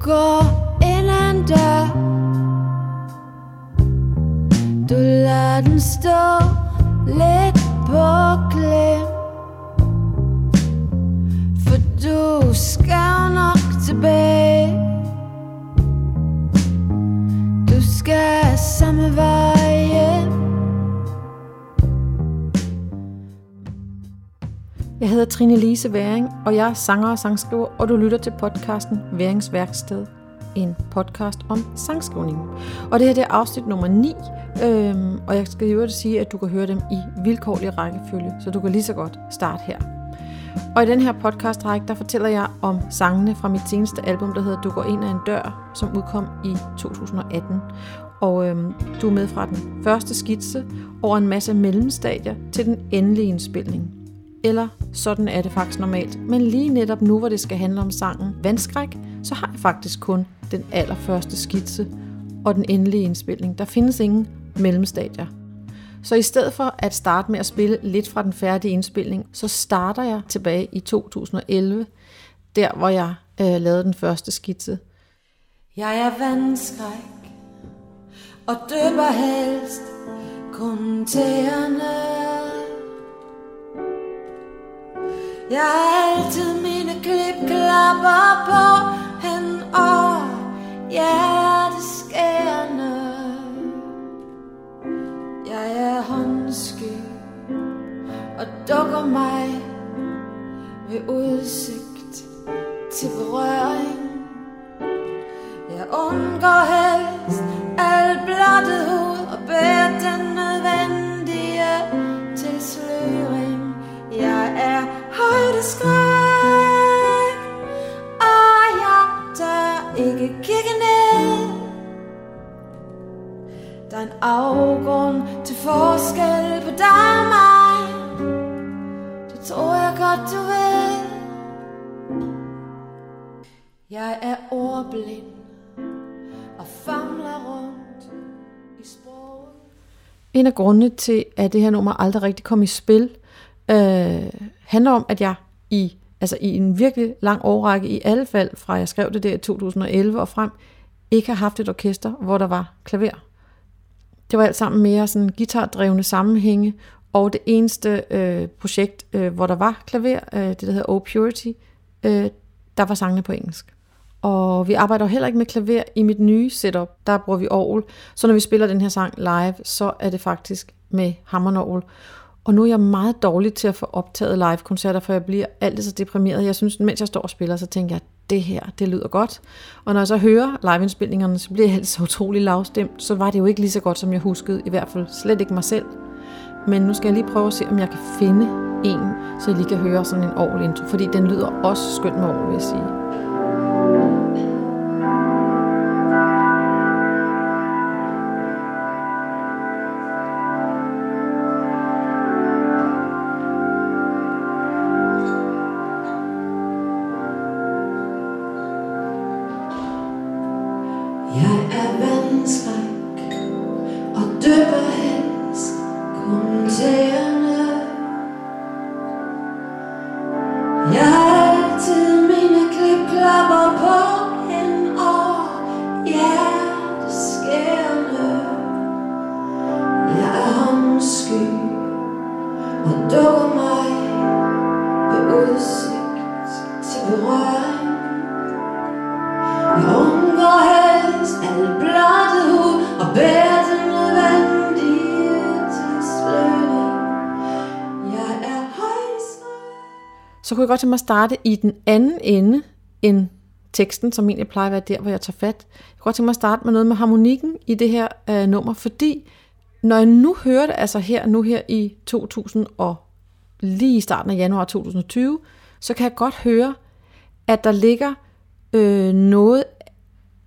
går ind ad en dør. Du lader den stå. Hedder Trine Lise Væring, og jeg er sanger og sangskriver, og du lytter til podcasten Værings Værksted. En podcast om sangskrivning. Og det her det er afsnit nummer 9, øhm, og jeg skal jo sige, at du kan høre dem i vilkårlig rækkefølge, så du kan lige så godt starte her. Og i den her podcast der fortæller jeg om sangene fra mit seneste album, der hedder Du går ind ad en dør, som udkom i 2018. Og øhm, du er med fra den første skitse over en masse mellemstadier til den endelige indspilning. Eller sådan er det faktisk normalt. Men lige netop nu, hvor det skal handle om sangen Vandskræk, så har jeg faktisk kun den allerførste skitse og den endelige indspilning. Der findes ingen mellemstadier. Så i stedet for at starte med at spille lidt fra den færdige indspilning, så starter jeg tilbage i 2011, der hvor jeg øh, lavede den første skitse. Jeg er vandskræk og døber helst kun tæerne. Jeg har altid mine klipklapper på hen over hjerteskærende. Jeg er håndsky og dukker mig ved udsigt til berøring. Jeg undgår helst al blottet hud og bærer den nødvendige tilsløring. Jeg er og jeg tør ikke kigge ned. Der er en afgrund til forskel på dig og mig. Det tror jeg godt, du ved. Jeg er ordblind og famler rundt i sproget. En af grundene til, at det her nummer aldrig rigtig kom i spil, øh, handler om, at jeg i, altså i en virkelig lang årrække, i alle fald fra jeg skrev det der i 2011 og frem, ikke har haft et orkester, hvor der var klaver. Det var alt sammen mere sådan guitardrevne sammenhænge, og det eneste øh, projekt, øh, hvor der var klaver, øh, det der hedder Oh Purity, øh, der var sangene på engelsk. Og vi arbejder jo heller ikke med klaver i mit nye setup, der bruger vi orgel. Så når vi spiller den her sang live, så er det faktisk med hammernorgel. Og nu er jeg meget dårlig til at få optaget live-koncerter, for jeg bliver altid så deprimeret. Jeg synes, mens jeg står og spiller, så tænker jeg, det her, det lyder godt. Og når jeg så hører liveindspilningerne, så bliver jeg helt så utrolig lavstemt. Så var det jo ikke lige så godt, som jeg huskede. I hvert fald slet ikke mig selv. Men nu skal jeg lige prøve at se, om jeg kan finde en, så jeg lige kan høre sådan en orgel intro. Fordi den lyder også skønt med orgel, vil jeg sige. Udsigt til berøring. Vi undgår helst alle blotte hud og bærer den nødvendige tilsløring. Jeg er højskræk. Så kunne jeg godt tænke mig at starte i den anden ende end teksten, som egentlig plejer at være der, hvor jeg tager fat. Jeg kunne godt tænke mig at starte med noget med harmonikken i det her øh, nummer, fordi når jeg nu hører det, altså her nu her i 2000 og lige i starten af januar 2020, så kan jeg godt høre, at der ligger øh, noget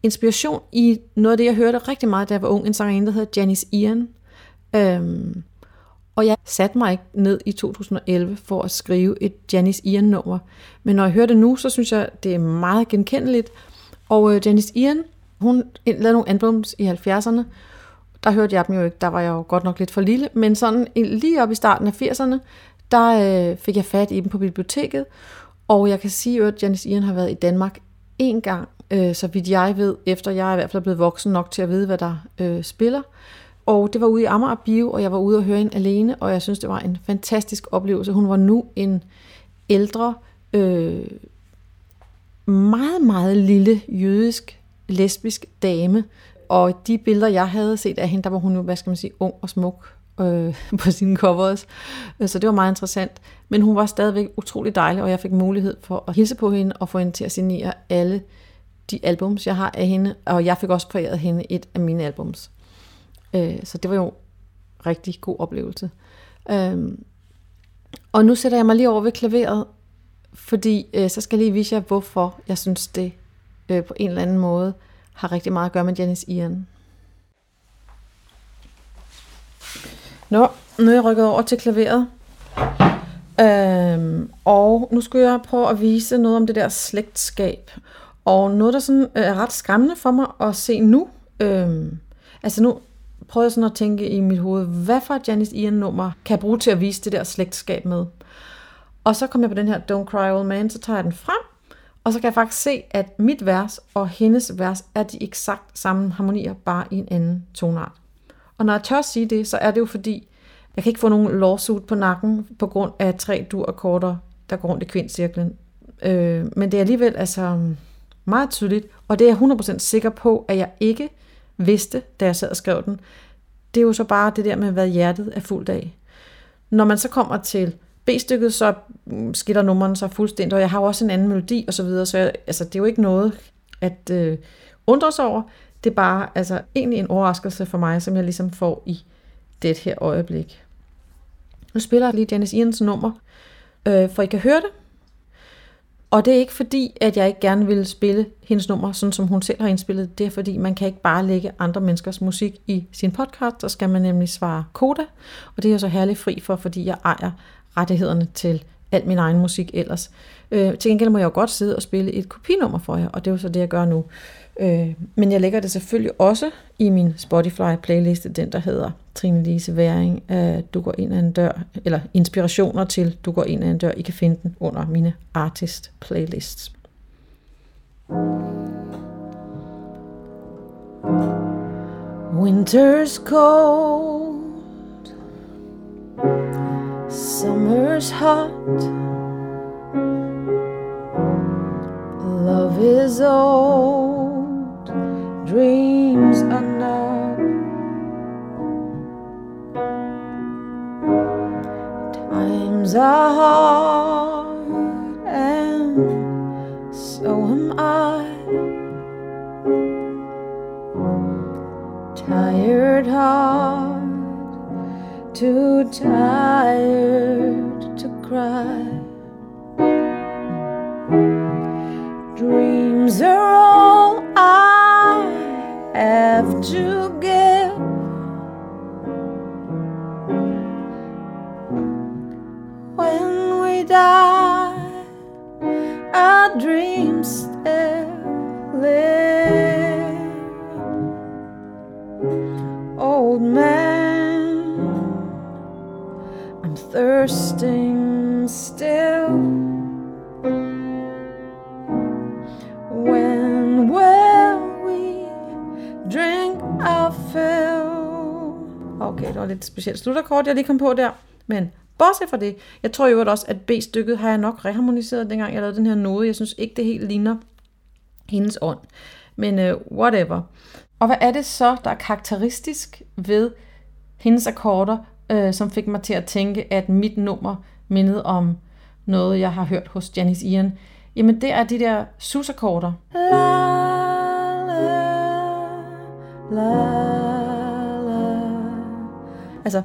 inspiration i noget af det, jeg hørte rigtig meget, da jeg var ung, en sangerinde, der hedder Janice Ian. Øhm, og jeg satte mig ikke ned i 2011 for at skrive et Janice Ian-nummer. Men når jeg hører det nu, så synes jeg, det er meget genkendeligt. Og øh, Janice Ian, hun lavede nogle albums i 70'erne. Der hørte jeg dem jo ikke, der var jeg jo godt nok lidt for lille. Men sådan lige op i starten af 80'erne, der øh, fik jeg fat i dem på biblioteket. Og jeg kan sige, at Janice Ian har været i Danmark en gang øh, så vidt jeg ved, efter jeg er i hvert fald blevet voksen nok til at vide, hvad der øh, spiller. Og det var ude i Amager Bio, og jeg var ude og høre hende alene, og jeg synes, det var en fantastisk oplevelse. Hun var nu en ældre, øh, meget, meget lille jødisk, lesbisk dame, og de billeder, jeg havde set af hende, der var hun jo, hvad skal man sige, ung og smuk øh, på sine covers. Øh, så det var meget interessant. Men hun var stadigvæk utrolig dejlig, og jeg fik mulighed for at hilse på hende og få hende til at signere alle de albums, jeg har af hende. Og jeg fik også præget hende et af mine albums. Øh, så det var jo en rigtig god oplevelse. Øh, og nu sætter jeg mig lige over ved klaveret, fordi øh, så skal jeg lige vise jer, hvorfor jeg synes, det øh, på en eller anden måde har rigtig meget at gøre med Janice Ian. Nå, nu er jeg rykket over til klaveret. Øhm, og nu skal jeg prøve at vise noget om det der slægtskab. Og noget, der sådan øh, er ret skræmmende for mig at se nu. Øhm, altså nu prøver jeg sådan at tænke i mit hoved, hvad for et Janice Ian nummer kan jeg bruge til at vise det der slægtskab med? Og så kommer jeg på den her Don't Cry Old Man, så tager jeg den frem, og så kan jeg faktisk se, at mit vers og hendes vers er de eksakt samme harmonier, bare i en anden tonart. Og når jeg tør sige det, så er det jo fordi, jeg kan ikke få nogen lawsuit på nakken på grund af tre dur-akkorder, der går rundt i kvindcirklen. Øh, men det er alligevel altså meget tydeligt, og det er jeg 100% sikker på, at jeg ikke vidste, da jeg sad og skrev den. Det er jo så bare det der med, hvad hjertet er fuldt af. Når man så kommer til B-stykket, så skiller nummeren så fuldstændig, og jeg har jo også en anden melodi og så videre, så jeg, altså, det er jo ikke noget at øh, undre sig over. Det er bare altså, egentlig en overraskelse for mig, som jeg ligesom får i det her øjeblik. Nu spiller jeg lige Dennis Ians nummer, øh, for I kan høre det. Og det er ikke fordi, at jeg ikke gerne vil spille hendes nummer, sådan som hun selv har indspillet. Det er fordi, man kan ikke bare lægge andre menneskers musik i sin podcast, så skal man nemlig svare koda. Og det er jeg så herlig fri for, fordi jeg ejer rettighederne til al min egen musik ellers. Øh, til gengæld må jeg jo godt sidde og spille et kopinummer for jer, og det er jo så det, jeg gør nu. Øh, men jeg lægger det selvfølgelig også i min Spotify-playliste, den der hedder Trine Lise Væring, øh, Du går ind ad en dør, eller inspirationer til Du går ind ad en dør. I kan finde den under mine artist playlists. Winter's cold Summer's hot Love is old, dreams are not. Times are hard, and so am I. Tired heart, too tired to cry. Lidt specielt slutterkort, jeg lige kom på der. Men bortset fra det, jeg tror jo også, at B-stykket har jeg nok reharmoniseret, dengang jeg lavede den her node. Jeg synes ikke, det helt ligner hendes ånd. Men uh, whatever. Og hvad er det så, der er karakteristisk ved hendes akkorder, øh, som fik mig til at tænke, at mit nummer mindede om noget, jeg har hørt hos Janice Ian. Jamen, det er de der susakkorder. La, la, la. Altså,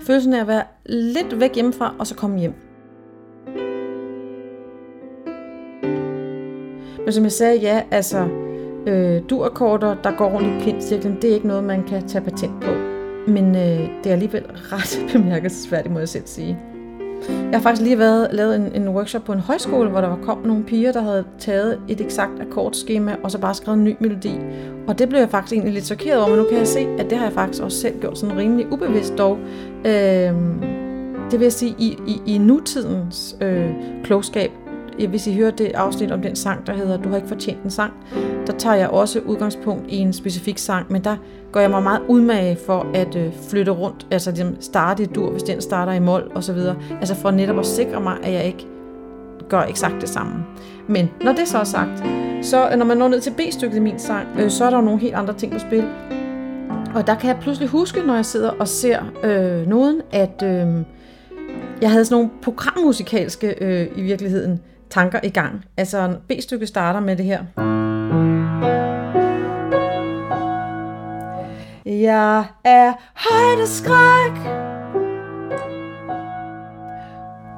følelsen af at være lidt væk hjemmefra, og så komme hjem. Men som jeg sagde, ja, altså, øh, durakkorder, der går rundt i kvindcirklen, det er ikke noget, man kan tage patent på. Men øh, det er alligevel ret bemærkelsesværdigt, må jeg selv sige. Jeg har faktisk lige været, lavet en, en workshop på en højskole, hvor der var kom nogle piger, der havde taget et eksakt akkordskema, og så bare skrevet en ny melodi. Og det blev jeg faktisk egentlig lidt chokeret over, men nu kan jeg se, at det har jeg faktisk også selv gjort sådan rimelig ubevidst dog. Øh, det vil jeg sige, i, i, i nutidens øh, klogskab, hvis I hører det afsnit om den sang, der hedder Du har ikke fortjent en sang, der tager jeg også udgangspunkt i en specifik sang, men der går jeg mig meget udmage for at øh, flytte rundt, altså ligesom starte i dur, hvis den starter i mol og så videre. Altså for netop at sikre mig, at jeg ikke gør eksakt det samme. Men når det så er sagt, så øh, når man når ned til B-stykket i min sang, øh, så er der jo nogle helt andre ting på spil. Og der kan jeg pludselig huske, når jeg sidder og ser øh, noden, at øh, jeg havde sådan nogle programmusikalske øh, i virkeligheden tanker i gang. Altså B-stykket starter med det her. Jeg er højdeskræk.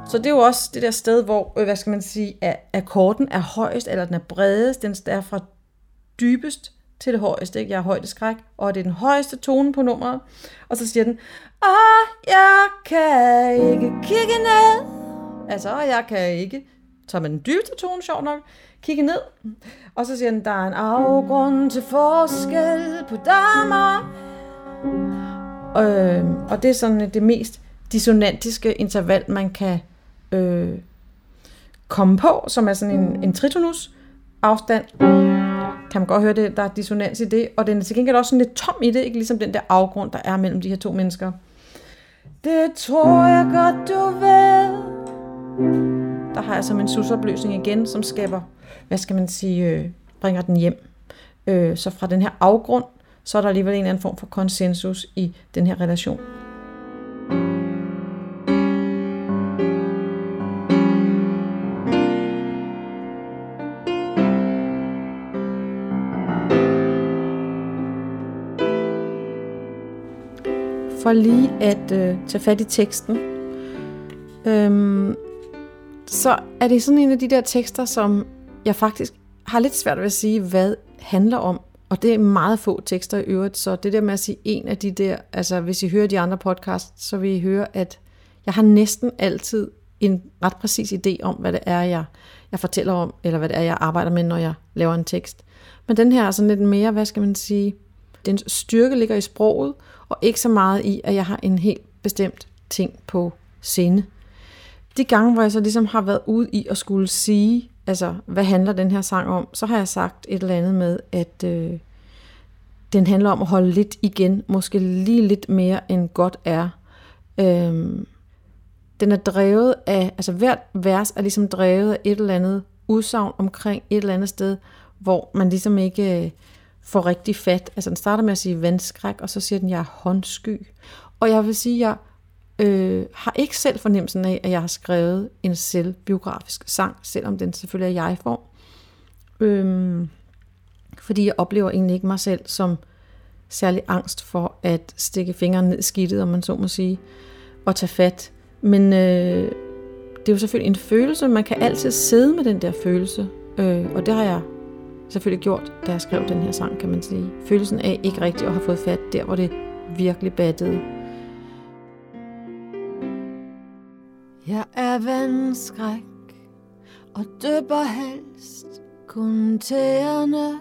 Så det er jo også det der sted, hvor, øh, hvad skal man sige, at akkorden er højest, eller den er bredest, den er fra dybest til det højeste. Ikke? Jeg er højdeskræk, og det er den højeste tone på nummeret. Og så siger den, ah, jeg kan ikke kigge ned. Altså, ah, jeg kan ikke tager man den dybeste tone, sjov nok, kigge ned. Og så siger den, der er en afgrund til forskel på damer. Øh, og det er sådan øh, det mest dissonantiske interval, man kan øh, komme på, som er sådan en, en tritonus afstand. Kan man godt høre det, der er dissonans i det, og den er til gengæld også sådan lidt tom i det, ikke ligesom den der afgrund, der er mellem de her to mennesker. Det tror jeg godt, du ved. Der har jeg som en susopløsning igen, som skaber, hvad skal man sige, øh, bringer den hjem. Øh, så fra den her afgrund, så er der alligevel en eller anden form for konsensus i den her relation. for lige at øh, tage fat i teksten, øhm, så er det sådan en af de der tekster, som jeg faktisk har lidt svært ved at sige, hvad handler om. Og det er meget få tekster i øvrigt, så det der med at sige en af de der, altså hvis I hører de andre podcasts, så vil I høre, at jeg har næsten altid en ret præcis idé om, hvad det er, jeg, jeg fortæller om, eller hvad det er, jeg arbejder med, når jeg laver en tekst. Men den her er sådan lidt mere, hvad skal man sige, den styrke ligger i sproget, og ikke så meget i, at jeg har en helt bestemt ting på scene. De gange, hvor jeg så ligesom har været ude i at skulle sige, altså, hvad handler den her sang om, så har jeg sagt et eller andet med, at øh, den handler om at holde lidt igen, måske lige lidt mere end godt er. Øhm, den er drevet af, altså hvert vers er ligesom drevet af et eller andet udsagn omkring et eller andet sted, hvor man ligesom ikke øh, får rigtig fat. Altså den starter med at sige vandskræk, og så siger den, jeg er håndsky. Og jeg vil sige, jeg øh, har ikke selv fornemmelsen af, at jeg har skrevet en selvbiografisk sang, selvom den selvfølgelig er jeg-form. Øh, fordi jeg oplever egentlig ikke mig selv som særlig angst for at stikke fingeren ned i skidtet, om man så må sige, og tage fat. Men øh, det er jo selvfølgelig en følelse, man kan altid sidde med den der følelse, øh, og det har jeg selvfølgelig gjort, da jeg skrev den her sang, kan man sige. Følelsen af ikke rigtigt at have fået fat der, hvor det virkelig battede. Jeg er vandskræk og døber helst kun tæerne.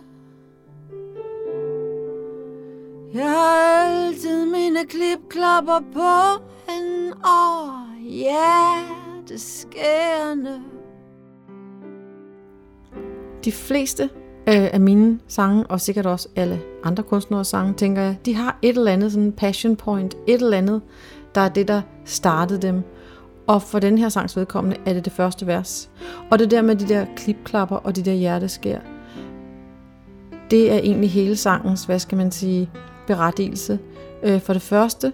Jeg har altid mine klipklapper på hen over hjerteskærende. De fleste øh, af mine sange, og sikkert også alle andre kunstneres sange, tænker jeg, de har et eller andet sådan passion point, et eller andet, der er det, der startede dem. Og for den her sangs vedkommende er det det første vers. Og det der med de der klipklapper og de der hjerteskær, det er egentlig hele sangens, hvad skal man sige, berettigelse. Øh, for det første,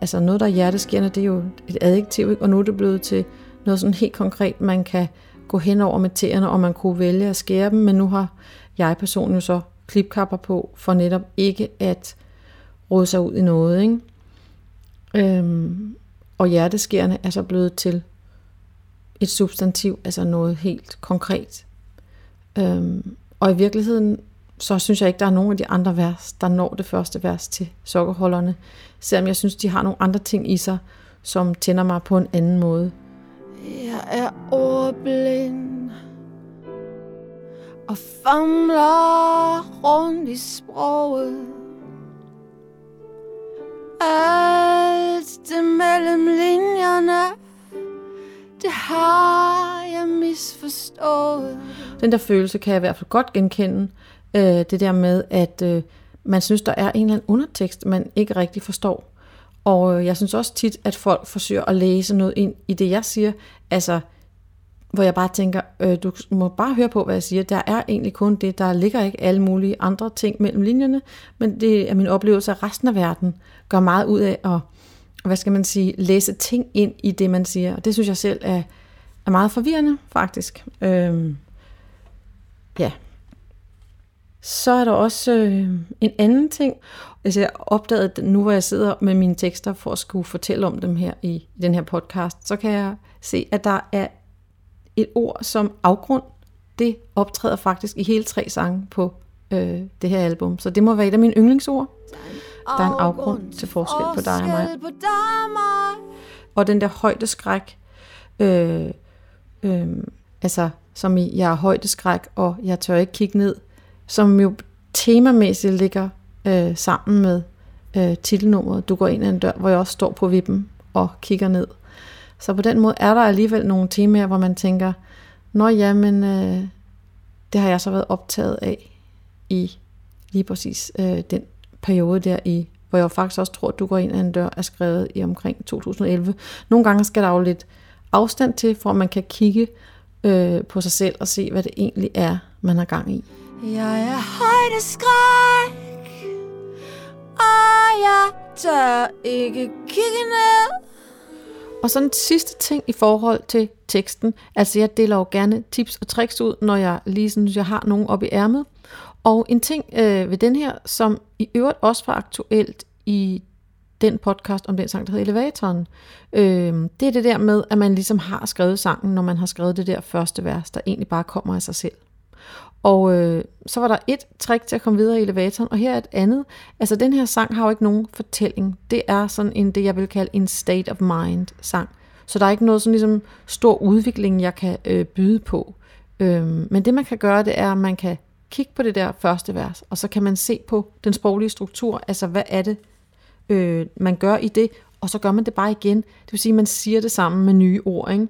altså noget, der er hjerteskærende, det er jo et adjektiv, ikke? og nu er det blevet til noget sådan helt konkret, man kan gå hen over med tæerne, og man kunne vælge at skære dem, men nu har jeg personen jo så klipkapper på, for netop ikke at råde sig ud i noget. Ikke? Øhm, og hjerteskærende er så blevet til et substantiv, altså noget helt konkret. Øhm, og i virkeligheden, så synes jeg ikke, der er nogen af de andre vers, der når det første vers til sokkerholderne, selvom jeg synes, de har nogle andre ting i sig, som tænder mig på en anden måde. Jeg er ordblind og famler rundt i sproget. Alt det mellem linjerne, det har jeg misforstået. Den der følelse kan jeg i hvert fald godt genkende. Øh, det der med, at øh, man synes, der er en eller anden undertekst, man ikke rigtig forstår. Og øh, jeg synes også tit, at folk forsøger at læse noget ind i det, jeg siger. Altså, hvor jeg bare tænker, øh, du må bare høre på, hvad jeg siger. Der er egentlig kun det. Der ligger ikke alle mulige andre ting mellem linjerne, men det er min oplevelse, at resten af verden gør meget ud af at, hvad skal man sige, læse ting ind i det, man siger. Og det synes jeg selv er, er meget forvirrende, faktisk. Øh, ja. Så er der også øh, en anden ting. Altså jeg opdagede, at nu hvor jeg sidder med mine tekster for at skulle fortælle om dem her i, i den her podcast, så kan jeg se, at der er et ord som afgrund. Det optræder faktisk i hele tre sange på øh, det her album. Så det må være et af mine yndlingsord. Der er en afgrund til forskel på dig og mig. Og den der højdeskræk, øh, øh, altså som i, jeg er højdeskræk, og jeg tør ikke kigge ned, som jo temamæssigt ligger øh, sammen med øh, titelnummeret. Du går ind ad en dør, hvor jeg også står på vippen og kigger ned. Så på den måde er der alligevel nogle temaer, hvor man tænker, nå ja, men øh, det har jeg så været optaget af i lige præcis øh, den periode der i, hvor jeg faktisk også tror, at du går ind ad en dør, er skrevet i omkring 2011. Nogle gange skal der jo lidt afstand til, for at man kan kigge øh, på sig selv og se, hvad det egentlig er, man har gang i. Jeg er højdeskræk, og jeg tør ikke kigge ned. Og så en sidste ting i forhold til teksten. Altså jeg deler jo gerne tips og tricks ud, når jeg lige synes, jeg har nogen op i ærmet. Og en ting øh, ved den her, som i øvrigt også var aktuelt i den podcast om den sang, der hedder Elevatoren, øh, det er det der med, at man ligesom har skrevet sangen, når man har skrevet det der første vers, der egentlig bare kommer af sig selv. Og øh, så var der et trick til at komme videre i elevatoren, og her er et andet. Altså den her sang har jo ikke nogen fortælling. Det er sådan en, det jeg vil kalde en state of mind sang. Så der er ikke noget sådan ligesom stor udvikling, jeg kan øh, byde på. Øhm, men det man kan gøre, det er, at man kan kigge på det der første vers, og så kan man se på den sproglige struktur, altså hvad er det, øh, man gør i det, og så gør man det bare igen. Det vil sige, at man siger det sammen med nye ord, ikke?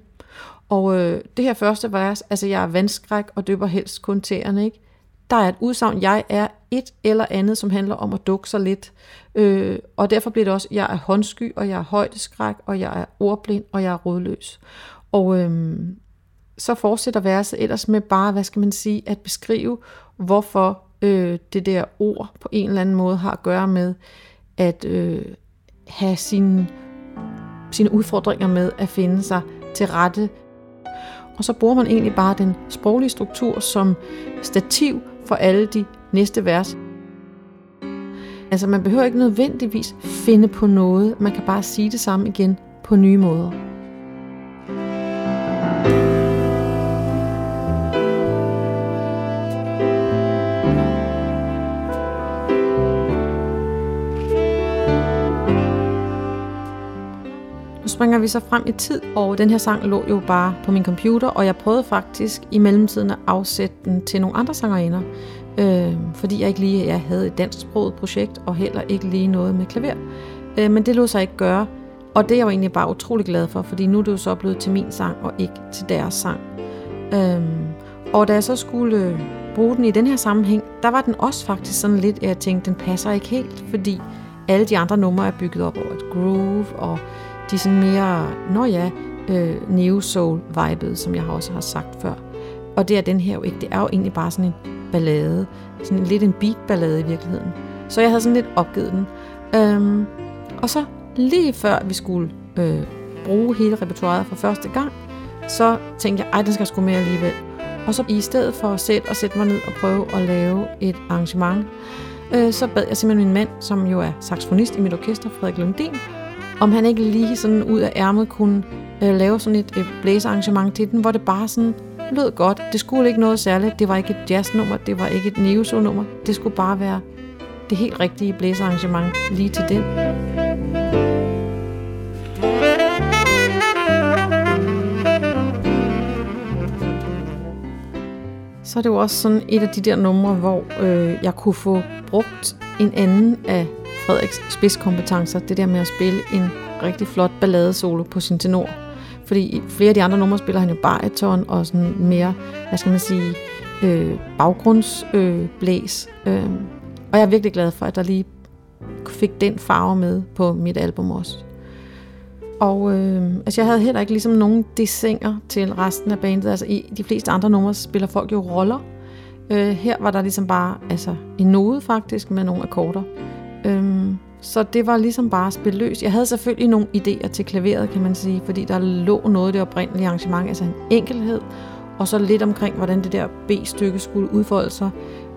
Og øh, det her første vers, altså jeg er vandskræk og døber helst kun tæerne, ikke? Der er et udsagn, jeg er et eller andet, som handler om at dukke sig lidt. Øh, og derfor bliver det også, jeg er håndsky, og jeg er højdeskræk, og jeg er ordblind, og jeg er rådløs. Og øh, så fortsætter verset ellers med bare, hvad skal man sige, at beskrive, hvorfor øh, det der ord på en eller anden måde har at gøre med at øh, have sine, sine udfordringer med at finde sig til rette og så bruger man egentlig bare den sproglige struktur som stativ for alle de næste vers. Altså man behøver ikke nødvendigvis finde på noget, man kan bare sige det samme igen på nye måder. Springer vi så frem i tid, og den her sang lå jo bare på min computer, og jeg prøvede faktisk i mellemtiden at afsætte den til nogle andre sangerinder, øh, fordi jeg ikke lige jeg havde et dansksproget projekt, og heller ikke lige noget med klaver. Øh, men det lå sig ikke gøre, og det er jeg jo egentlig bare utrolig glad for, fordi nu er det jo så blevet til min sang, og ikke til deres sang. Øh, og da jeg så skulle øh, bruge den i den her sammenhæng, der var den også faktisk sådan lidt, at jeg tænkte, den passer ikke helt, fordi alle de andre numre er bygget op over et groove, og de sådan mere, når ja, øh, neo-soul-vibet, som jeg også har sagt før. Og det er den her jo ikke. Det er jo egentlig bare sådan en ballade. Sådan lidt en beat-ballade i virkeligheden. Så jeg havde sådan lidt opgivet den. Øhm, og så lige før vi skulle øh, bruge hele repertoiret for første gang, så tænkte jeg, ej, den skal sgu med alligevel. Og så i stedet for at sætte og sætte mig ned og prøve at lave et arrangement, øh, så bad jeg simpelthen min mand, som jo er saxofonist i mit orkester, Frederik Lundin, om han ikke lige sådan ud af ærmet kunne øh, lave sådan et øh, blæsearrangement til den, hvor det bare sådan lød godt. Det skulle ikke noget særligt. Det var ikke et jazznummer, det var ikke et neo nummer Det skulle bare være det helt rigtige blæsearrangement lige til den. Så er det jo også sådan et af de der numre, hvor øh, jeg kunne få brugt en anden af Frederiks spidskompetencer, det der med at spille en rigtig flot balladesolo på sin tenor. Fordi flere af de andre numre spiller han jo bariton og sådan mere, hvad skal man sige, øh, baggrundsblæs. Øh, øh. Og jeg er virkelig glad for, at der lige fik den farve med på mit album også. Og øh, altså jeg havde heller ikke ligesom nogen desinger til resten af bandet. Altså i de fleste andre numre spiller folk jo roller. Øh, her var der ligesom bare altså, en node faktisk med nogle akkorder. Øhm, så det var ligesom bare spilløst. løs. Jeg havde selvfølgelig nogle idéer til klaveret, kan man sige, fordi der lå noget af det oprindelige arrangement, altså en enkelhed, og så lidt omkring, hvordan det der B-stykke skulle udfolde sig.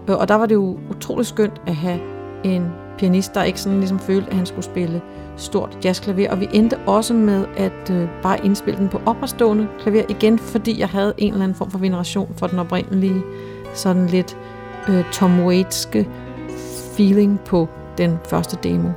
Øh, og der var det jo utrolig skønt at have en pianist, der ikke sådan ligesom følte, at han skulle spille stort jazzklaver. Og vi endte også med at øh, bare indspille den på opretstående klaver igen, fordi jeg havde en eller anden form for veneration for den oprindelige sådan lidt øh, Tom Waitske feeling på den første demo.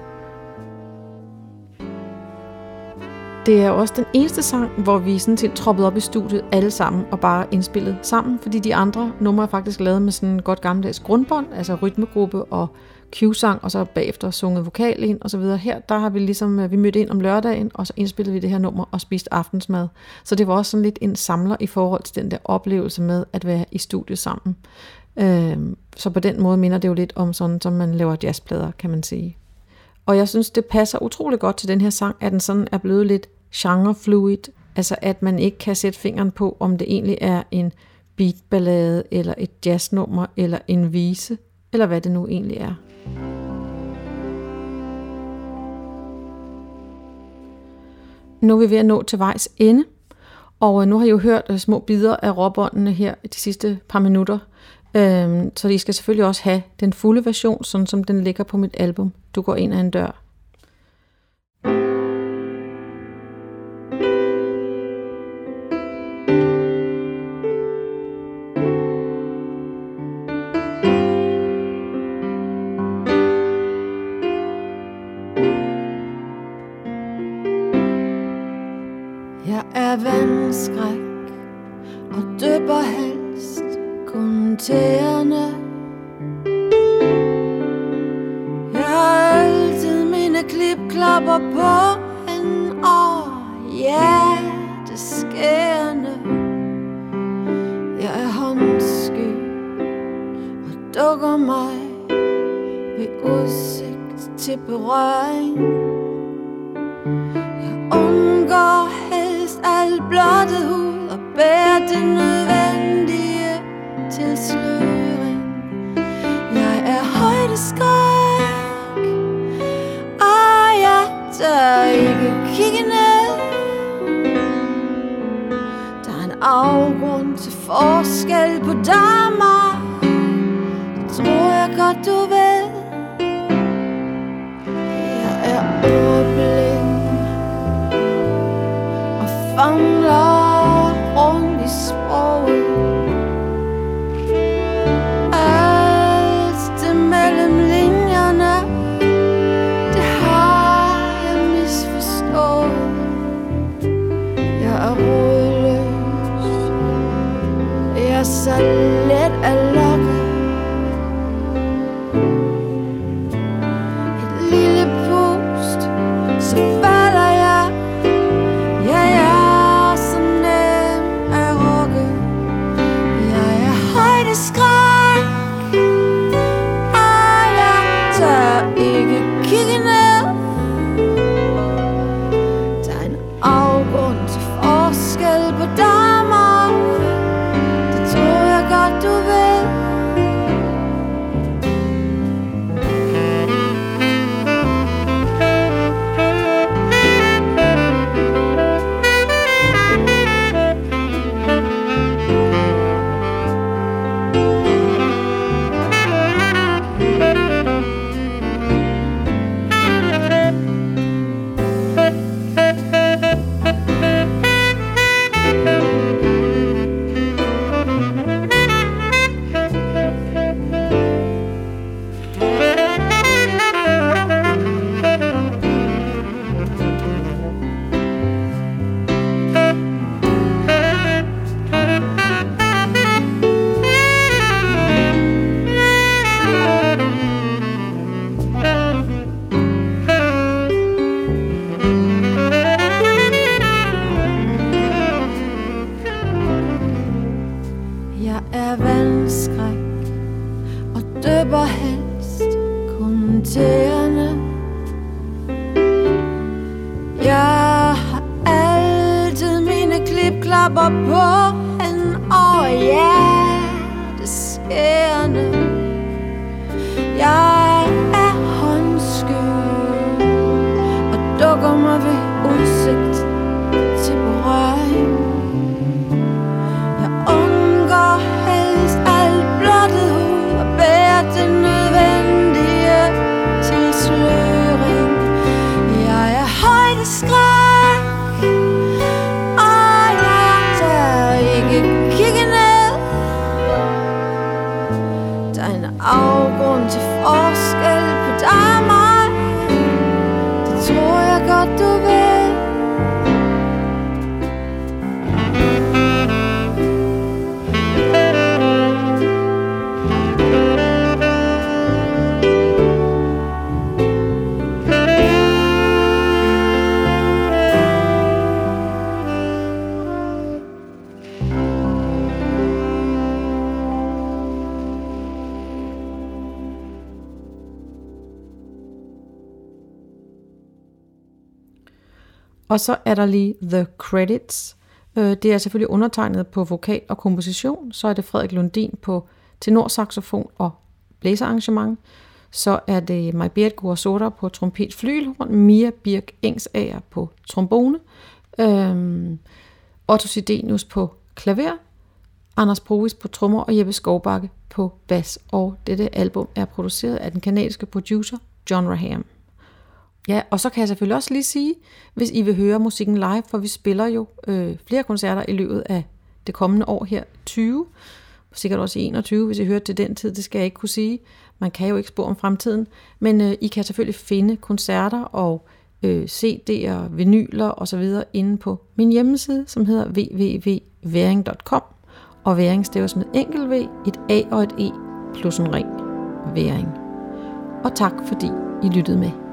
Det er også den eneste sang, hvor vi sådan set troppede op i studiet alle sammen og bare indspillede sammen, fordi de andre numre er faktisk lavet med sådan en godt gammeldags grundbånd, altså rytmegruppe og Q-sang, og så bagefter sunget vokal ind og så videre. Her, der har vi ligesom, øh, vi mødte ind om lørdagen, og så indspillede vi det her nummer og spiste aftensmad. Så det var også sådan lidt en samler i forhold til den der oplevelse med at være i studiet sammen. Øh, så på den måde minder det jo lidt om sådan, som man laver jazzplader, kan man sige. Og jeg synes, det passer utrolig godt til den her sang, at den sådan er blevet lidt genrefluid, altså at man ikke kan sætte fingeren på, om det egentlig er en beatballade, eller et jazznummer, eller en vise, eller hvad det nu egentlig er. Nu er vi ved at nå til vejs ende, og øh, nu har I jo hørt øh, små bidder af råbåndene her de sidste par minutter. Øhm, så I skal selvfølgelig også have den fulde version, sådan som den ligger på mit album. Du går ind ad en dør. berøring. Jeg undgår helst alt blottet hud Og bærer det nødvendige til sløring Jeg er højdeskræk Og jeg tør ikke kigge ned. Der er en afgrund til forskel på damer og mig. Det tror jeg godt du ved. Got to løber helst kun tæerne. Jeg har altid mine klipklapper på Og så er der lige The Credits. Øh, det er selvfølgelig undertegnet på vokal og komposition. Så er det Frederik Lundin på tenorsaxofon og blæserarrangement. Så er det Majbert Guasota på trompet flygelhorn, Mia Birk Engsager på trombone, øhm, Otto Sidenius på klaver, Anders Provis på trommer og Jeppe Skovbakke på bas. Og dette album er produceret af den kanadiske producer John Raham. Ja, og så kan jeg selvfølgelig også lige sige, hvis I vil høre musikken live, for vi spiller jo øh, flere koncerter i løbet af det kommende år her, 20, sikkert også i 21, hvis I hører til den tid, det skal jeg ikke kunne sige. Man kan jo ikke spå om fremtiden, men øh, I kan selvfølgelig finde koncerter og øh, CD'er, vinyler osv. inde på min hjemmeside, som hedder www.væring.com, og Væring staves med enkelt V, et A og et E, plus en ring, Væring. Og tak fordi I lyttede med.